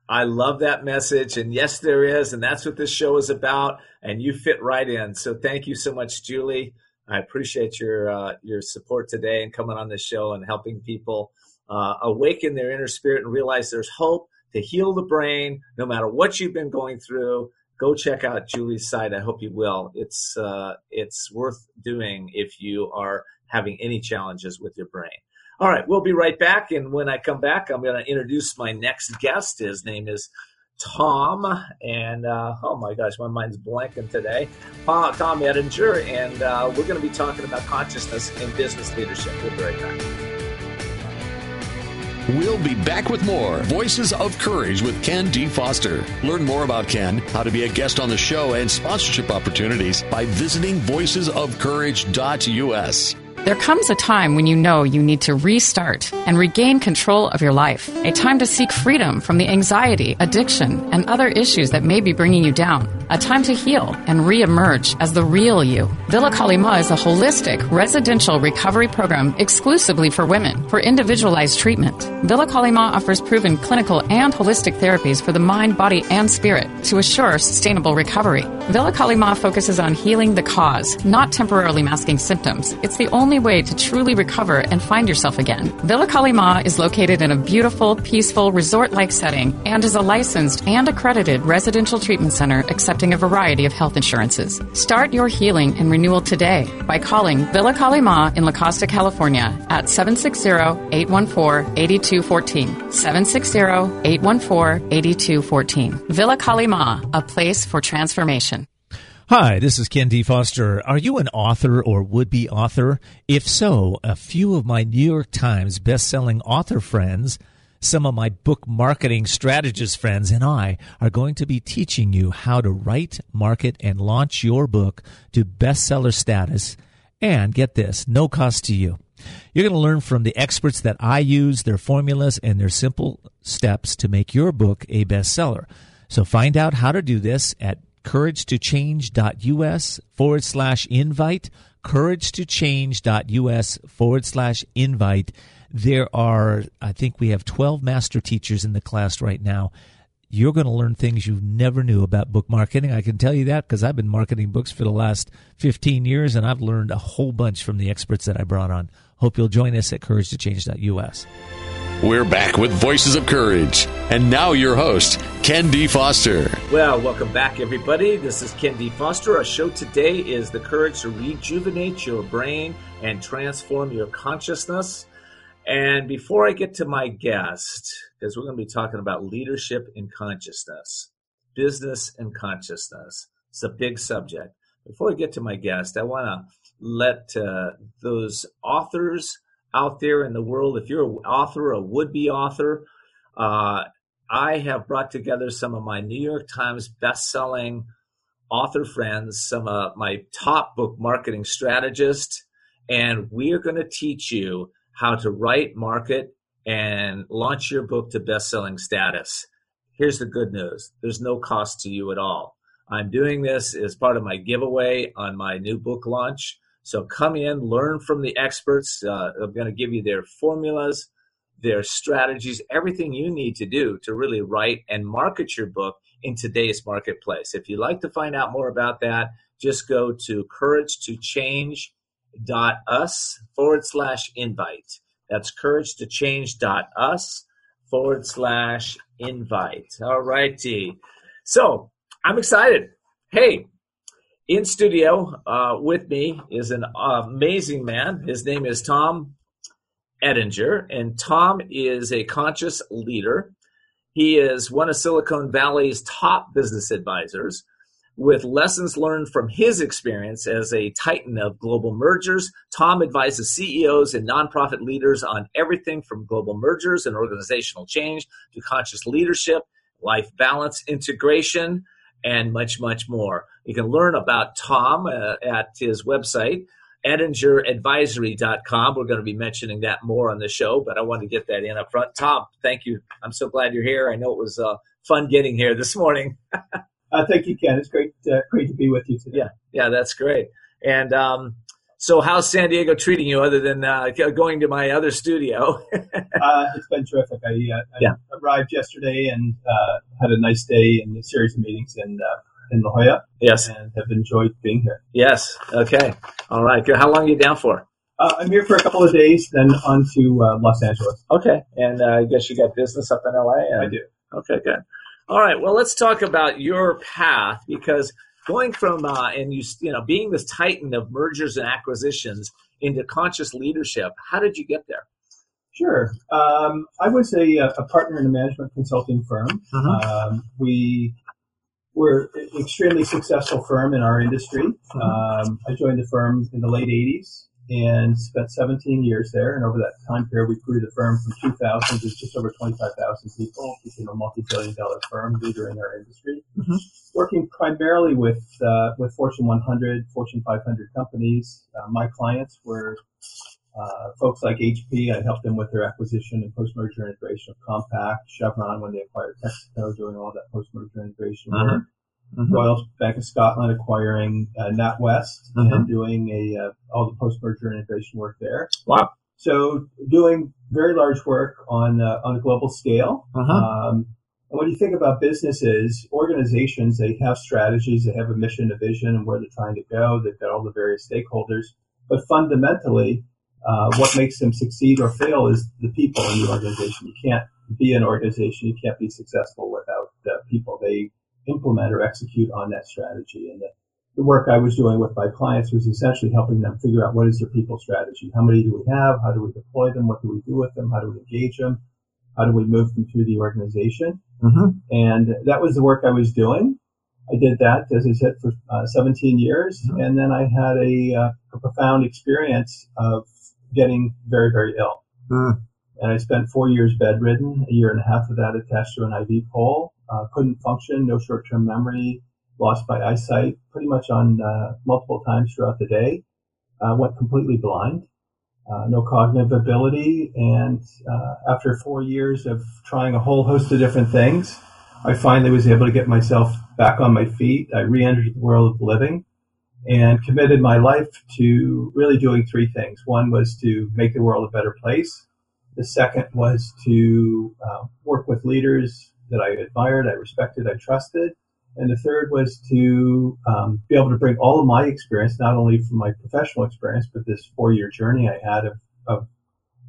I love that message. And yes, there is. And that's what this show is about. And you fit right in. So thank you so much, Julie. I appreciate your uh, your support today and coming on this show and helping people uh, awaken their inner spirit and realize there's hope to heal the brain no matter what you've been going through. Go check out Julie's site. I hope you will. It's uh, it's worth doing if you are having any challenges with your brain. All right, we'll be right back. And when I come back, I'm going to introduce my next guest. His name is Tom, and uh, oh my gosh, my mind's blanking today. Uh, Tom Ettinger, and uh, we're going to be talking about consciousness and business leadership. We'll be right back. We'll be back with more Voices of Courage with Ken D. Foster. Learn more about Ken, how to be a guest on the show, and sponsorship opportunities by visiting voicesofcourage.us. There comes a time when you know you need to restart and regain control of your life. A time to seek freedom from the anxiety, addiction, and other issues that may be bringing you down. A time to heal and reemerge as the real you. Villa Kali Ma is a holistic residential recovery program exclusively for women for individualized treatment. Villa Kali Ma offers proven clinical and holistic therapies for the mind, body, and spirit to assure sustainable recovery. Villa Kali Ma focuses on healing the cause, not temporarily masking symptoms. It's the only only way to truly recover and find yourself again. Villa Kali Ma is located in a beautiful, peaceful, resort like setting and is a licensed and accredited residential treatment center accepting a variety of health insurances. Start your healing and renewal today by calling Villa Kali Ma in La Costa, California at 760 814 8214. 760 814 8214. Villa Kali Ma, a place for transformation. Hi, this is Ken D. Foster. Are you an author or would be author? If so, a few of my New York Times best-selling author friends, some of my book marketing strategist friends, and I are going to be teaching you how to write, market, and launch your book to bestseller status. And get this, no cost to you. You're going to learn from the experts that I use, their formulas, and their simple steps to make your book a bestseller. So find out how to do this at couragetochange.us forward slash invite, couragetochange.us forward slash invite. There are, I think we have 12 master teachers in the class right now. You're going to learn things you never knew about book marketing. I can tell you that because I've been marketing books for the last 15 years and I've learned a whole bunch from the experts that I brought on. Hope you'll join us at couragetochange.us. We're back with Voices of Courage. And now your host, Ken D. Foster. Well, welcome back, everybody. This is Ken D. Foster. Our show today is The Courage to Rejuvenate Your Brain and Transform Your Consciousness. And before I get to my guest, because we're going to be talking about leadership and consciousness, business and consciousness, it's a big subject. Before I get to my guest, I want to let uh, those authors out there in the world, if you're an author, a would be author, uh, I have brought together some of my New York Times best-selling author friends, some of my top book marketing strategists, and we are going to teach you how to write, market, and launch your book to best-selling status. Here's the good news. There's no cost to you at all. I'm doing this as part of my giveaway on my new book launch. So come in, learn from the experts. Uh, I'm going to give you their formulas, their strategies, everything you need to do to really write and market your book in today's marketplace. If you'd like to find out more about that, just go to couragetochange.us forward slash invite. That's couragetochange.us forward slash invite. All righty. So I'm excited. Hey, in studio uh, with me is an amazing man. His name is Tom Ettinger, and Tom is a conscious leader. He is one of Silicon Valley's top business advisors with lessons learned from his experience as a titan of global mergers. Tom advises CEOs and nonprofit leaders on everything from global mergers and organizational change to conscious leadership, life balance, integration, and much, much more. You can learn about Tom uh, at his website, ettingeradvisory.com. We're going to be mentioning that more on the show, but I want to get that in up front. Tom, thank you. I'm so glad you're here. I know it was uh, fun getting here this morning. uh, thank you, Ken. It's great, uh, great to be with you today. Yeah, yeah, that's great. And um, so, how's San Diego treating you, other than uh, going to my other studio? uh, it's been terrific. I, uh, I yeah. arrived yesterday and uh, had a nice day and a series of meetings in uh, in La Jolla. Yes, and have enjoyed being here. Yes. Okay. All right. How long are you down for? Uh, I'm here for a couple of days, then on to Los Angeles. Okay. And I guess you got business up in LA. And... I do. Okay. Good. All right. Well, let's talk about your path because going from uh, and you you know being this titan of mergers and acquisitions into conscious leadership. How did you get there? Sure. Um, I was a, a, partner in a management consulting firm. Uh-huh. Um, we were an extremely successful firm in our industry. Uh-huh. Um, I joined the firm in the late 80s and spent 17 years there. And over that time period, we grew the firm from 2,000 to just over 25,000 people, became a multi-billion dollar firm, leader in our industry, mm-hmm. working primarily with, uh, with Fortune 100, Fortune 500 companies. Uh, my clients were uh, folks like HP. I helped them with their acquisition and post-merger integration of Compaq, Chevron when they acquired Texaco, doing all that post-merger integration uh-huh. work mm-hmm. Royal Bank of Scotland acquiring uh, NatWest mm-hmm. and doing a uh, all the post merger integration work there. Wow! So doing very large work on uh, on a global scale. Uh-huh. Um, and when you think about businesses, organizations, they have strategies, they have a mission, a vision, and where they're trying to go. They've got all the various stakeholders, but fundamentally, uh, what makes them succeed or fail is the people in the organization. You can't be an organization, you can't be successful without uh, people. They implement or execute on that strategy. And the, the work I was doing with my clients was essentially helping them figure out what is their people strategy? How many do we have? How do we deploy them? What do we do with them? How do we engage them? How do we move them through the organization? Mm-hmm. And that was the work I was doing. I did that, as I said, for uh, 17 years. Mm-hmm. And then I had a, uh, a, profound experience of getting very, very ill. Mm. And I spent four years bedridden, a year and a half of that attached to an IV pole uh, couldn't function, no short-term memory, lost my eyesight pretty much on uh, multiple times throughout the day. Uh, went completely blind, uh, no cognitive ability, and uh, after four years of trying a whole host of different things, I finally was able to get myself back on my feet. I re-entered the world of living and committed my life to really doing three things. One was to make the world a better place. The second was to uh, work with leaders that I admired, I respected, I trusted. And the third was to um, be able to bring all of my experience, not only from my professional experience, but this four year journey I had of, of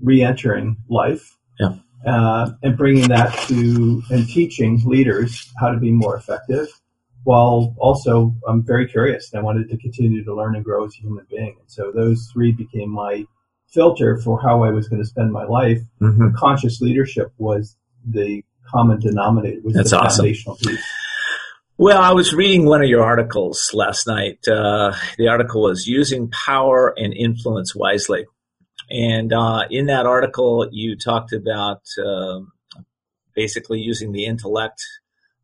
re entering life. Yeah. Uh, and bringing that to and teaching leaders how to be more effective while also I'm very curious and I wanted to continue to learn and grow as a human being. And so those three became my filter for how I was going to spend my life. Mm-hmm. Conscious leadership was the common denominator That's awesome. foundational piece. Well, I was reading one of your articles last night. Uh, the article was Using Power and Influence Wisely. And uh, in that article, you talked about uh, basically using the intellect,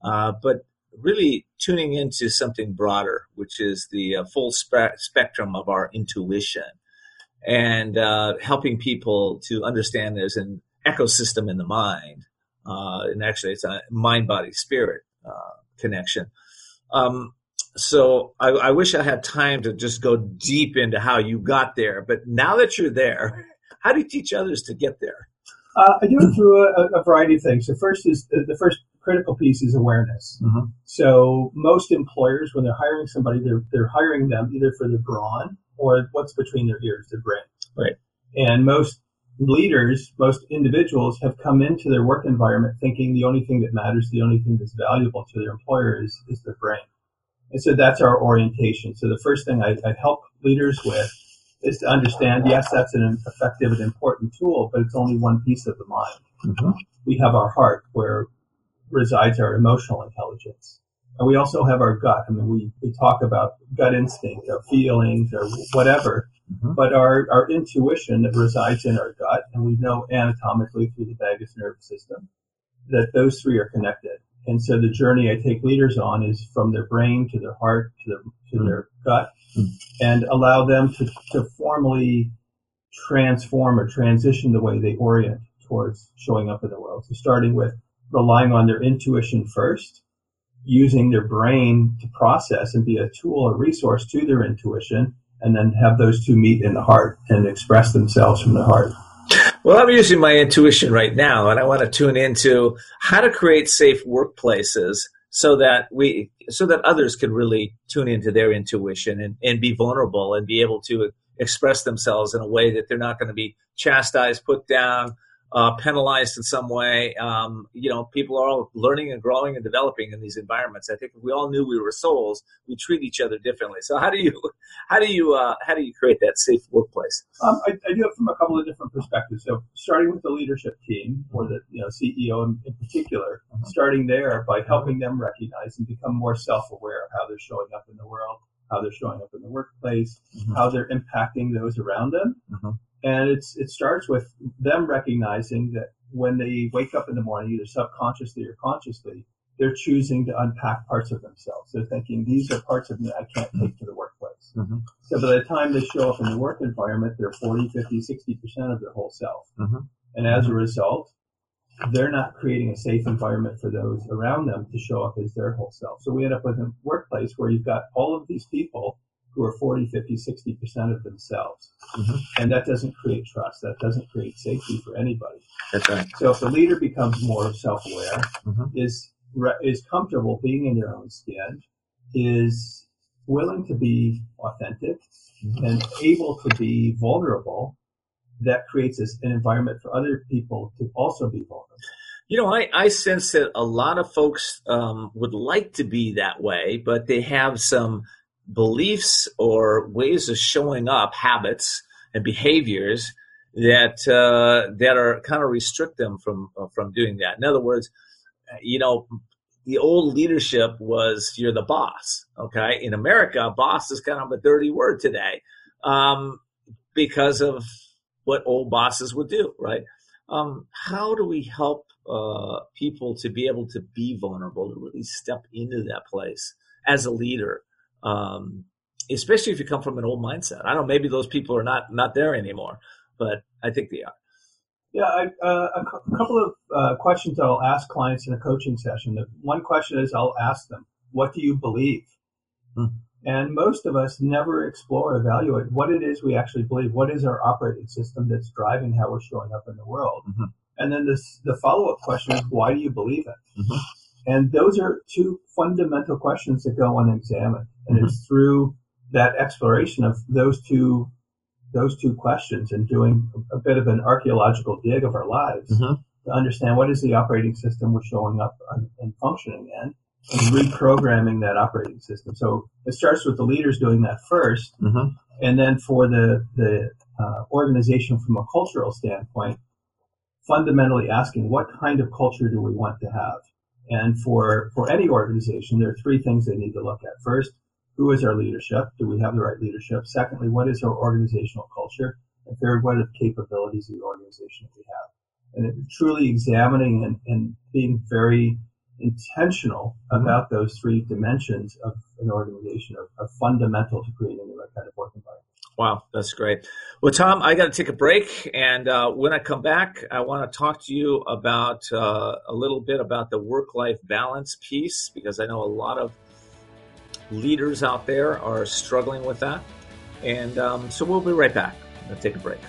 uh, but really tuning into something broader, which is the uh, full spe- spectrum of our intuition and uh, helping people to understand there's an ecosystem in the mind uh, and actually it's a mind body spirit uh, connection. Um, so I, I, wish I had time to just go deep into how you got there. But now that you're there, how do you teach others to get there? Uh, I do it through a, a, variety of things. The first is the first critical piece is awareness. Mm-hmm. So most employers, when they're hiring somebody, they're they're hiring them either for their brawn or what's between their ears, their brain. Right. And most leaders, most individuals have come into their work environment thinking the only thing that matters, the only thing that's valuable to their employer is, is their brain. And so that's our orientation. So the first thing I, I help leaders with is to understand, yes, that's an effective and important tool, but it's only one piece of the mind. Mm-hmm. We have our heart where resides our emotional intelligence. And we also have our gut. I mean, we, we talk about gut instinct, our feelings, or whatever, mm-hmm. but our, our intuition that resides in our gut, and we know anatomically through the vagus nerve system that those three are connected. And so the journey I take leaders on is from their brain to their heart to their, to mm-hmm. their gut mm-hmm. and allow them to, to formally transform or transition the way they orient towards showing up in the world. So starting with relying on their intuition first, using their brain to process and be a tool, a resource to their intuition, and then have those two meet in the heart and express themselves from the heart. Well, I'm using my intuition right now, and I want to tune into how to create safe workplaces so that we, so that others can really tune into their intuition and, and be vulnerable and be able to express themselves in a way that they're not going to be chastised, put down, uh, penalized in some way. Um, you know, people are all learning and growing and developing in these environments. I think if we all knew we were souls, we treat each other differently. So how do you, how do you, uh, how do you create that safe workplace? Um, I, I, do it from a couple of different perspectives. So starting with the leadership team or the you know CEO in, in particular, mm-hmm. starting there by helping them recognize and become more self-aware of how they're showing up in the world, how they're showing up in the workplace, mm-hmm. how they're impacting those around them. Mm-hmm and it's it starts with them recognizing that when they wake up in the morning, either subconsciously or consciously, they're choosing to unpack parts of themselves. They're thinking, these are parts of me I can't take to the workplace. Mm-hmm. So by the time they show up in the work environment, they're 40, 50, 60% of their whole self. Mm-hmm. And as a result, they're not creating a safe environment for those around them to show up as their whole self. So we end up with a workplace where you've got all of these people who are 40, 50, 60% of themselves. Mm-hmm. And that doesn't create trust. That doesn't create safety for anybody. That's right. So if the leader becomes more self-aware, mm-hmm. is, is comfortable being in their own skin, is willing to be authentic mm-hmm. and able to be vulnerable, that creates an environment for other people to also be vulnerable. You know, I, I sense that a lot of folks um, would like to be that way, but they have some beliefs or ways of showing up, habits and behaviors that uh, that are kind of restrict them from uh, from doing that. In other words, you know, the old leadership was you're the boss. Okay, in America, boss is kind of a dirty word today um, because of what old bosses would do. Right? Um, how do we help uh, people to be able to be vulnerable to really step into that place as a leader? Um, especially if you come from an old mindset. I don't know, maybe those people are not not there anymore, but I think they are. Yeah, I, uh, a couple of uh, questions I'll ask clients in a coaching session. The one question is I'll ask them, "What do you believe?" Hmm. And most of us never explore, evaluate what it is we actually believe. What is our operating system that's driving how we're showing up in the world? Mm-hmm. And then this, the follow up question is, why do you believe it? Mm-hmm. And those are two fundamental questions that go unexamined. And mm-hmm. it's through that exploration of those two those two questions and doing a bit of an archaeological dig of our lives mm-hmm. to understand what is the operating system we're showing up and functioning in and reprogramming that operating system. So it starts with the leaders doing that 1st mm-hmm. and then for the the uh, organization from a cultural standpoint, fundamentally asking what kind of culture do we want to have? And for, for any organization, there are three things they need to look at. First, who is our leadership? Do we have the right leadership? Secondly, what is our organizational culture? And third, what are the capabilities of the organization that we have? And truly examining and, and being very intentional mm-hmm. about those three dimensions of an organization are, are fundamental to creating the right kind of work environment. Wow, that's great. Well, Tom, I got to take a break, and uh, when I come back, I want to talk to you about uh, a little bit about the work-life balance piece because I know a lot of leaders out there are struggling with that, and um, so we'll be right back. I'll take a break.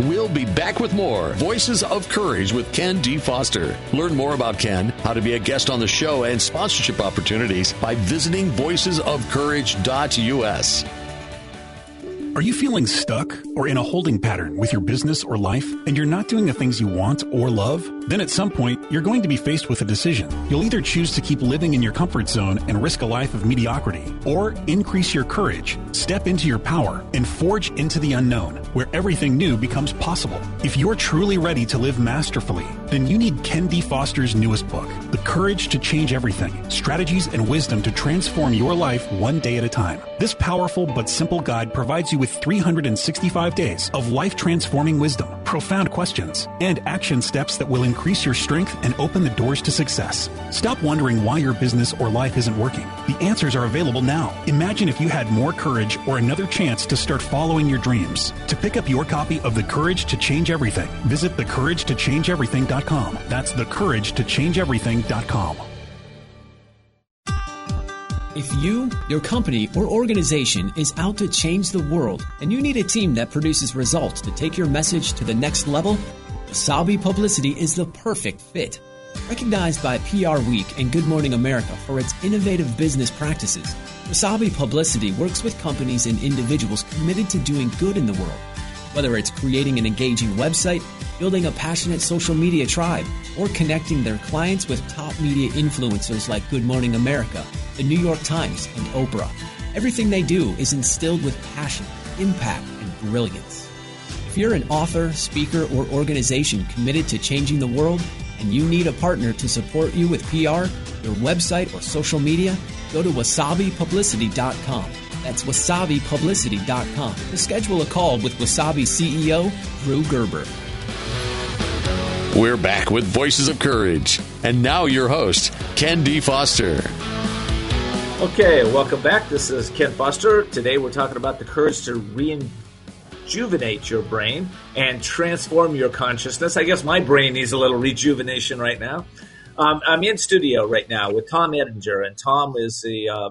We'll be back with more Voices of Courage with Ken D. Foster. Learn more about Ken, how to be a guest on the show, and sponsorship opportunities by visiting voicesofcourage.us. Are you feeling stuck or in a holding pattern with your business or life and you're not doing the things you want or love? Then at some point, you're going to be faced with a decision. You'll either choose to keep living in your comfort zone and risk a life of mediocrity, or increase your courage, step into your power, and forge into the unknown, where everything new becomes possible. If you're truly ready to live masterfully, then you need Ken D. Foster's newest book, The Courage to Change Everything Strategies and Wisdom to Transform Your Life One Day at a Time. This powerful but simple guide provides you with 365 days of life transforming wisdom, profound questions, and action steps that will increase your strength and open the doors to success. Stop wondering why your business or life isn't working. The answers are available now. Imagine if you had more courage or another chance to start following your dreams. To pick up your copy of The Courage to Change Everything, visit thecouragetochangeeverything.com. That's thecouragetochangeeverything.com. If you, your company, or organization is out to change the world and you need a team that produces results to take your message to the next level, Wasabi Publicity is the perfect fit. Recognized by PR Week and Good Morning America for its innovative business practices, Wasabi Publicity works with companies and individuals committed to doing good in the world. Whether it's creating an engaging website, building a passionate social media tribe, or connecting their clients with top media influencers like Good Morning America, the New York Times, and Oprah. Everything they do is instilled with passion, impact, and brilliance. If you're an author, speaker, or organization committed to changing the world and you need a partner to support you with PR, your website, or social media, go to wasabipublicity.com. That's wasabipublicity.com to schedule a call with Wasabi CEO Drew Gerber. We're back with Voices of Courage. And now your host, Ken D. Foster. Okay, welcome back. This is Ken Foster. Today we're talking about the courage to rejuvenate your brain and transform your consciousness. I guess my brain needs a little rejuvenation right now. Um, I'm in studio right now with Tom Edinger, and Tom is the uh,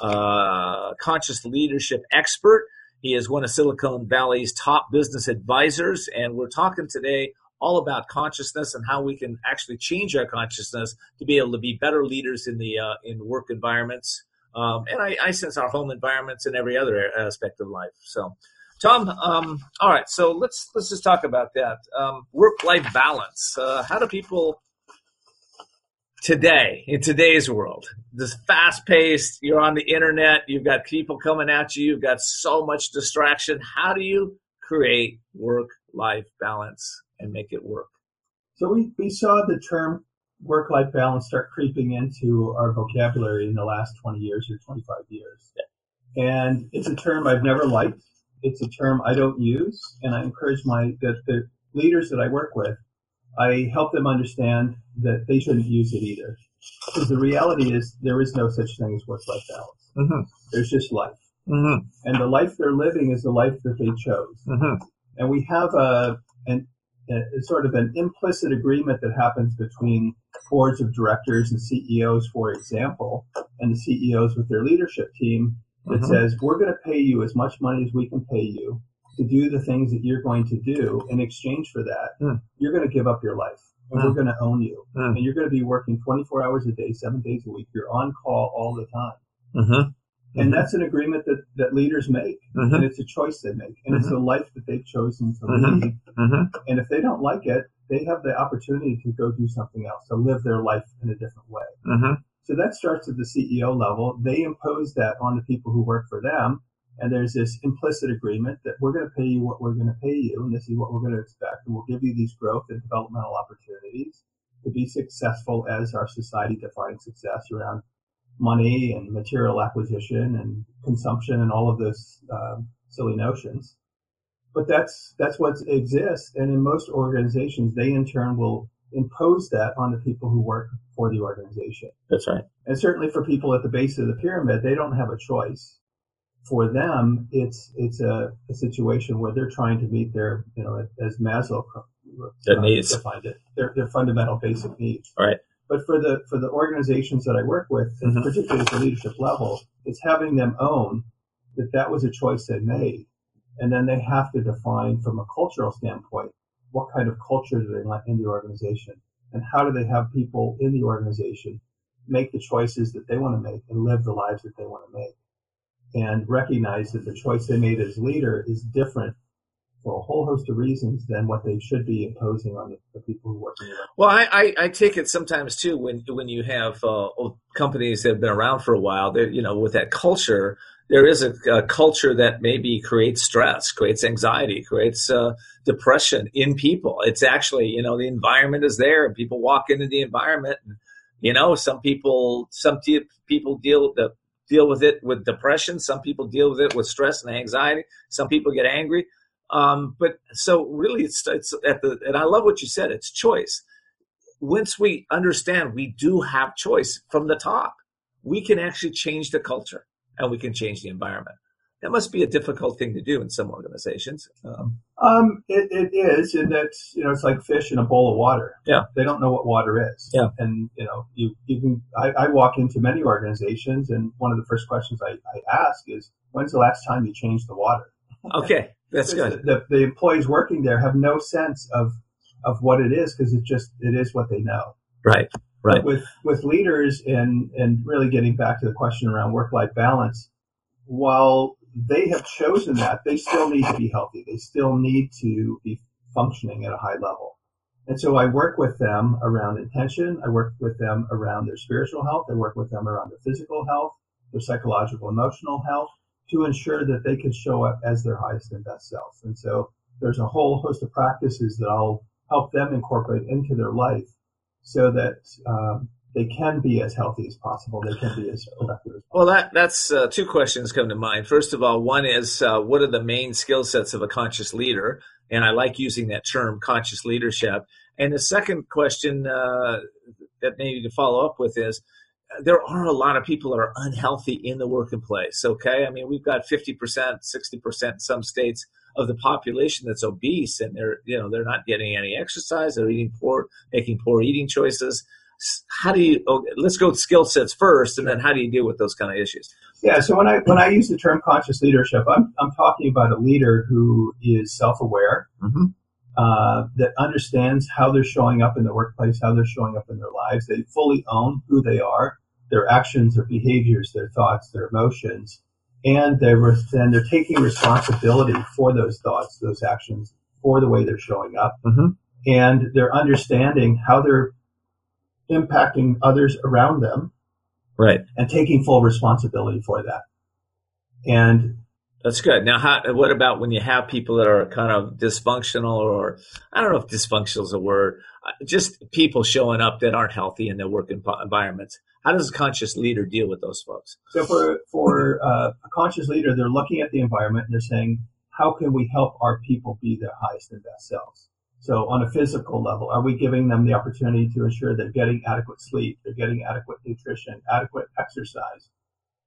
uh, conscious leadership expert. He is one of Silicon Valley's top business advisors, and we're talking today all about consciousness and how we can actually change our consciousness to be able to be better leaders in the uh, in work environments, um, and I, I, sense our home environments and every other aspect of life. So, Tom, um, all right, so let's let's just talk about that um, work life balance. Uh, how do people today in today's world this fast paced you're on the internet you've got people coming at you you've got so much distraction how do you create work life balance and make it work. So we, we saw the term work life balance start creeping into our vocabulary in the last 20 years or 25 years. And it's a term I've never liked. It's a term I don't use. And I encourage my, the, the leaders that I work with, I help them understand that they shouldn't use it either. Because the reality is there is no such thing as work life balance. Mm-hmm. There's just life. Mm-hmm. And the life they're living is the life that they chose. Mm-hmm. And we have a, an sort of an implicit agreement that happens between boards of directors and CEOs, for example, and the CEOs with their leadership team that mm-hmm. says, we're going to pay you as much money as we can pay you to do the things that you're going to do. In exchange for that, mm. you're going to give up your life and mm. we're going to own you. Mm. And you're going to be working 24 hours a day, seven days a week. You're on call all the time. Mm-hmm. And mm-hmm. that's an agreement that, that leaders make, mm-hmm. and it's a choice they make, and mm-hmm. it's a life that they've chosen to mm-hmm. lead. Mm-hmm. And if they don't like it, they have the opportunity to go do something else, to live their life in a different way. Mm-hmm. So that starts at the CEO level. They impose that on the people who work for them, and there's this implicit agreement that we're going to pay you what we're going to pay you, and this is what we're going to expect, and we'll give you these growth and developmental opportunities to be successful as our society defines success around money and material acquisition and consumption and all of those uh, silly notions. But that's that's what exists, and in most organizations, they in turn will impose that on the people who work for the organization. That's right. And certainly for people at the base of the pyramid, they don't have a choice. For them, it's it's a, a situation where they're trying to meet their you know as Maslow their needs defined it their their fundamental basic needs. Right. But for the for the organizations that I work with, mm-hmm. particularly at the leadership level, it's having them own that that was a choice they made, and then they have to define from a cultural standpoint what kind of culture do they want in the organization, and how do they have people in the organization make the choices that they want to make and live the lives that they want to make. And recognize that the choice they made as leader is different for a whole host of reasons than what they should be imposing on the, the people who work in Well, I, I, I, take it sometimes too when when you have uh, companies that have been around for a while. You know with that culture, there is a, a, culture that maybe creates stress, creates anxiety, creates uh, depression in people. It's actually you know the environment is there, and people walk into the environment. And, you know, some people some people deal with the deal with it with depression. Some people deal with it with stress and anxiety. Some people get angry um, but so really, it's, it's at the, and I love what you said. It's choice. Once we understand we do have choice from the top, we can actually change the culture and we can change the environment. That must be a difficult thing to do in some organizations. Um, um, it, it is, and that's you know, it's like fish in a bowl of water. Yeah, they don't know what water is. Yeah, and you know, you, you can. I, I walk into many organizations, and one of the first questions I, I ask is, "When's the last time you changed the water?" Okay, that's good. The, the, employees working there have no sense of of what it is because it just it is what they know. Right. Right. But with with leaders and and really getting back to the question around work life balance, while they have chosen that, they still need to be healthy. They still need to be functioning at a high level. And so I work with them around intention. I work with them around their spiritual health. I work with them around their physical health, their psychological, emotional health to ensure that they can show up as their highest and best selves. And so there's a whole host of practices that I'll help them incorporate into their life so that um, they can be as healthy as possible. They can be as productive as possible. Well, that, that's uh, two questions come to mind. First of all, one is uh, what are the main skill sets of a conscious leader? And I like using that term, conscious leadership. And the second question uh, that maybe to follow up with is there are a lot of people that are unhealthy in the working place. Okay. I mean, we've got 50%, 60% in some states of the population that's obese and they're, you know, they're not getting any exercise. They're eating poor, making poor eating choices. How do you, okay, let's go with skill sets first and then how do you deal with those kind of issues? Yeah. So when I, when I use the term conscious leadership, I'm, I'm talking about a leader who is self-aware. Mm-hmm. Uh, that understands how they're showing up in the workplace, how they're showing up in their lives. They fully own who they are their actions, their behaviors, their thoughts, their emotions, and they're and they're taking responsibility for those thoughts, those actions, for the way they're showing up, mm-hmm. and they're understanding how they're impacting others around them, right, and taking full responsibility for that. And that's good. Now, how, what about when you have people that are kind of dysfunctional, or I don't know if dysfunctional is a word, uh, just people showing up that aren't healthy in their work environments? How does a conscious leader deal with those folks? So for for uh, a conscious leader, they're looking at the environment and they're saying, how can we help our people be their highest and best selves? So on a physical level, are we giving them the opportunity to ensure they're getting adequate sleep, they're getting adequate nutrition, adequate exercise?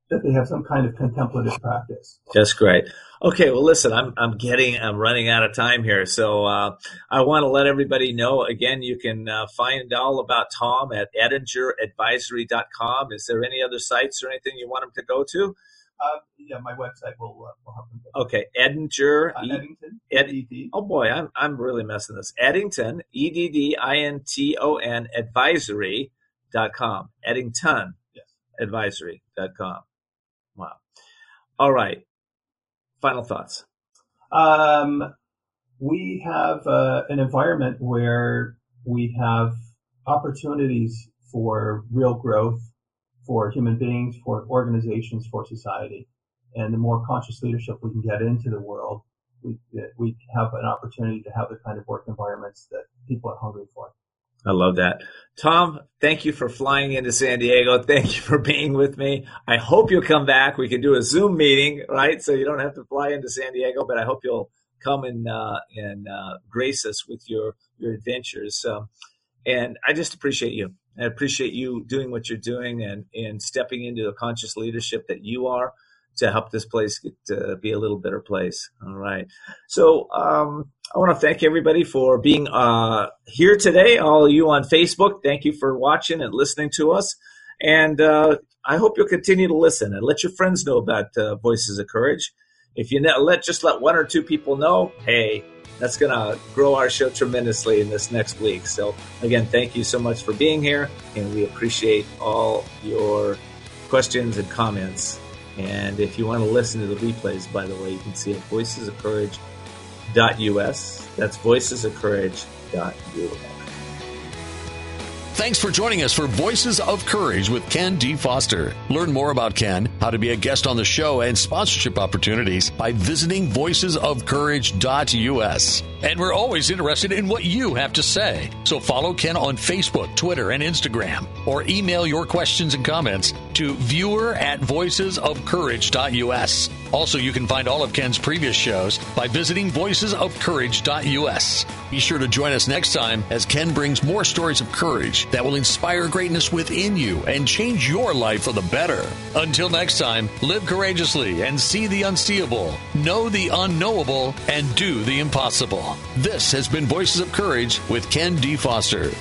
that they have some kind of contemplative practice. That's great. Okay, well, listen, I'm I'm getting I'm running out of time here, so uh, I want to let everybody know again. You can uh, find all about Tom at edingeradvisory.com. Is there any other sites or anything you want them to go to? Uh, yeah, my website will, uh, will help them. Okay, Edinger. Uh, Eddington. Ed, oh boy, I'm I'm really messing this. Eddington, E D D I N T O N advisory.com. Eddington. Yes. Advisory.com. Wow. All right. Final thoughts. Um, we have uh, an environment where we have opportunities for real growth for human beings, for organizations, for society. And the more conscious leadership we can get into the world, we, we have an opportunity to have the kind of work environments that people are hungry for. I love that. Tom, thank you for flying into San Diego. Thank you for being with me. I hope you'll come back. We can do a Zoom meeting, right? So you don't have to fly into San Diego, but I hope you'll come and uh, and uh, grace us with your your adventures. Um, and I just appreciate you. I appreciate you doing what you're doing and and stepping into the conscious leadership that you are to help this place get to be a little better place. All right. So um, I want to thank everybody for being uh, here today. All of you on Facebook, thank you for watching and listening to us. And uh, I hope you'll continue to listen and let your friends know about uh, Voices of Courage. If you let just let one or two people know, hey, that's going to grow our show tremendously in this next week. So again, thank you so much for being here, and we appreciate all your questions and comments And if you want to listen to the replays, by the way, you can see it voicesofcourage.us. That's voicesofcourage.us. Thanks for joining us for Voices of Courage with Ken D. Foster. Learn more about Ken, how to be a guest on the show, and sponsorship opportunities by visiting voicesofcourage.us. And we're always interested in what you have to say. So follow Ken on Facebook, Twitter, and Instagram, or email your questions and comments to viewer at voicesofcourage.us. Also, you can find all of Ken's previous shows by visiting voicesofcourage.us. Be sure to join us next time as Ken brings more stories of courage that will inspire greatness within you and change your life for the better. Until next time, live courageously and see the unseeable, know the unknowable, and do the impossible. This has been Voices of Courage with Ken D. Foster.